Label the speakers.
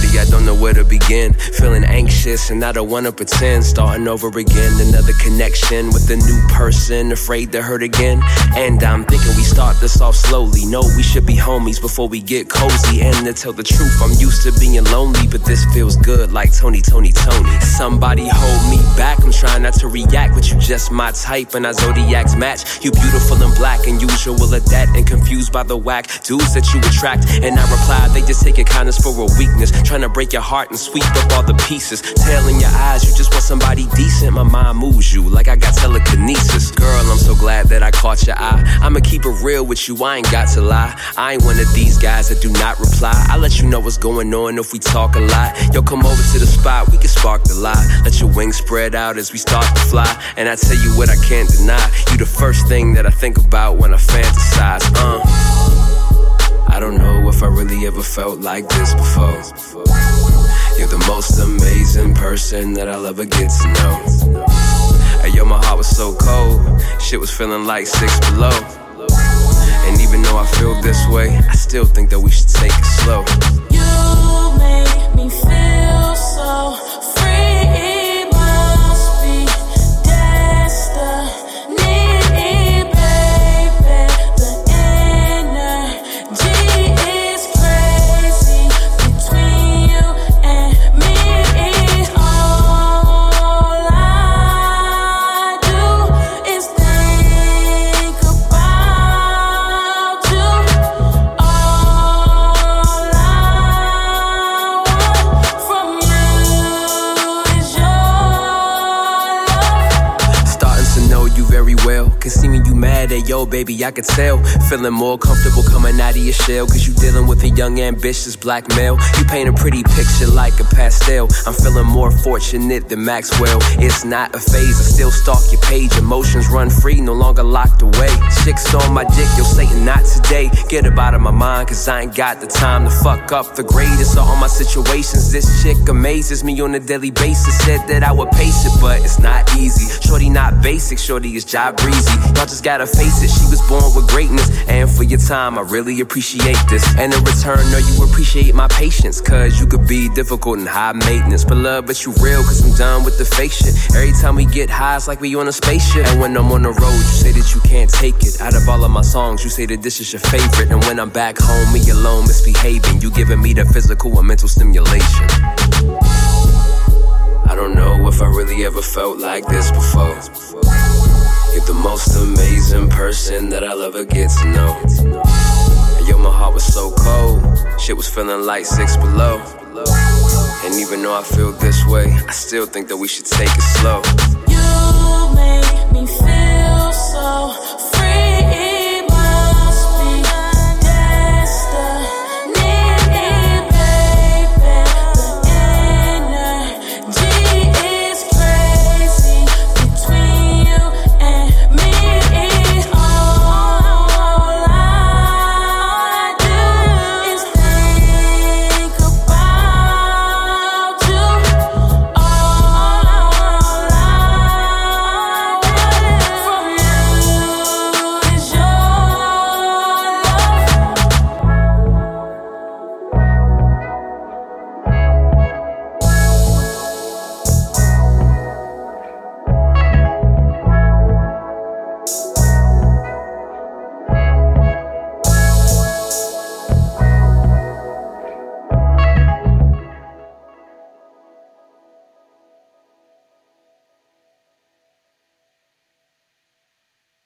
Speaker 1: shorty, I don't know where to begin. Feeling anxious and I don't wanna pretend. Starting over again, another connection with a new person, afraid to hurt again. And I'm thinking we start this off slowly. No, we should be homies before we get cozy. And to tell the truth, I'm used to being lonely, but this feels good like Tony, Toni, Toné. Somebody hold me back, I'm trying not to react, but you just my type, and our zodiacs match. You beautiful and black, and usual at that, and confused by the whack dudes that you attract. And I reply, they just take your kindness for a weakness, trying to break your heart and sweep up all the pieces. Tail in your eyes, you just want somebody decent. My mind moves you like I got telekinesis. Girl, I'm so glad that I caught your eye. I'ma keep it real with you, I ain't got to lie. I ain't one of these guys that do not reply. I let you know what's going on if we talk a lot. Yo, come over to the spot, we can spark the lot. Let your wings spread out as we start to fly. And I tell you what I can't deny. You the first thing that I think about when I fantasize. Uh. If I really ever felt like this before. You're the most amazing person that I'll ever get to know. Hey, yo, my heart was so cold. Shit was feeling like six below. And even though I feel this way, I still think that we should take yo, baby, I could tell. Feeling more comfortable coming out of your shell. Cause you dealing with a young, ambitious black male. You paint a pretty picture like a pastel. I'm feeling more fortunate than Maxwell. It's not a phase, I still stalk your page. Emotions run free, no longer locked away. Chicks on my dick, yo, Satan, not today. Get up out of my mind, cause I ain't got the time to fuck up the greatest of all my situations. This chick amazes me on a daily basis. Said that I would pace it, but it's not basic, shorty is job breezy. Y'all just gotta face it, she was born with greatness. And for your time, I really appreciate this. And in return, know you appreciate my patience. Cause you could be difficult and high maintenance. But love, but you real, cause I'm done with the fake shit. Every time we get high, it's like we on a spaceship. And when I'm on the road, you say that you can't take it. Out of all of my songs, you say that this is your favorite. And when I'm back home, me alone misbehaving, you giving me the physical and mental stimulation. I don't know if I really ever felt like this before. You're the most amazing person that I'll ever get to know. And yo, my heart was so cold, shit was feeling like six below. And even though I feel this way, I still think that we should take it slow.
Speaker 2: You make me feel so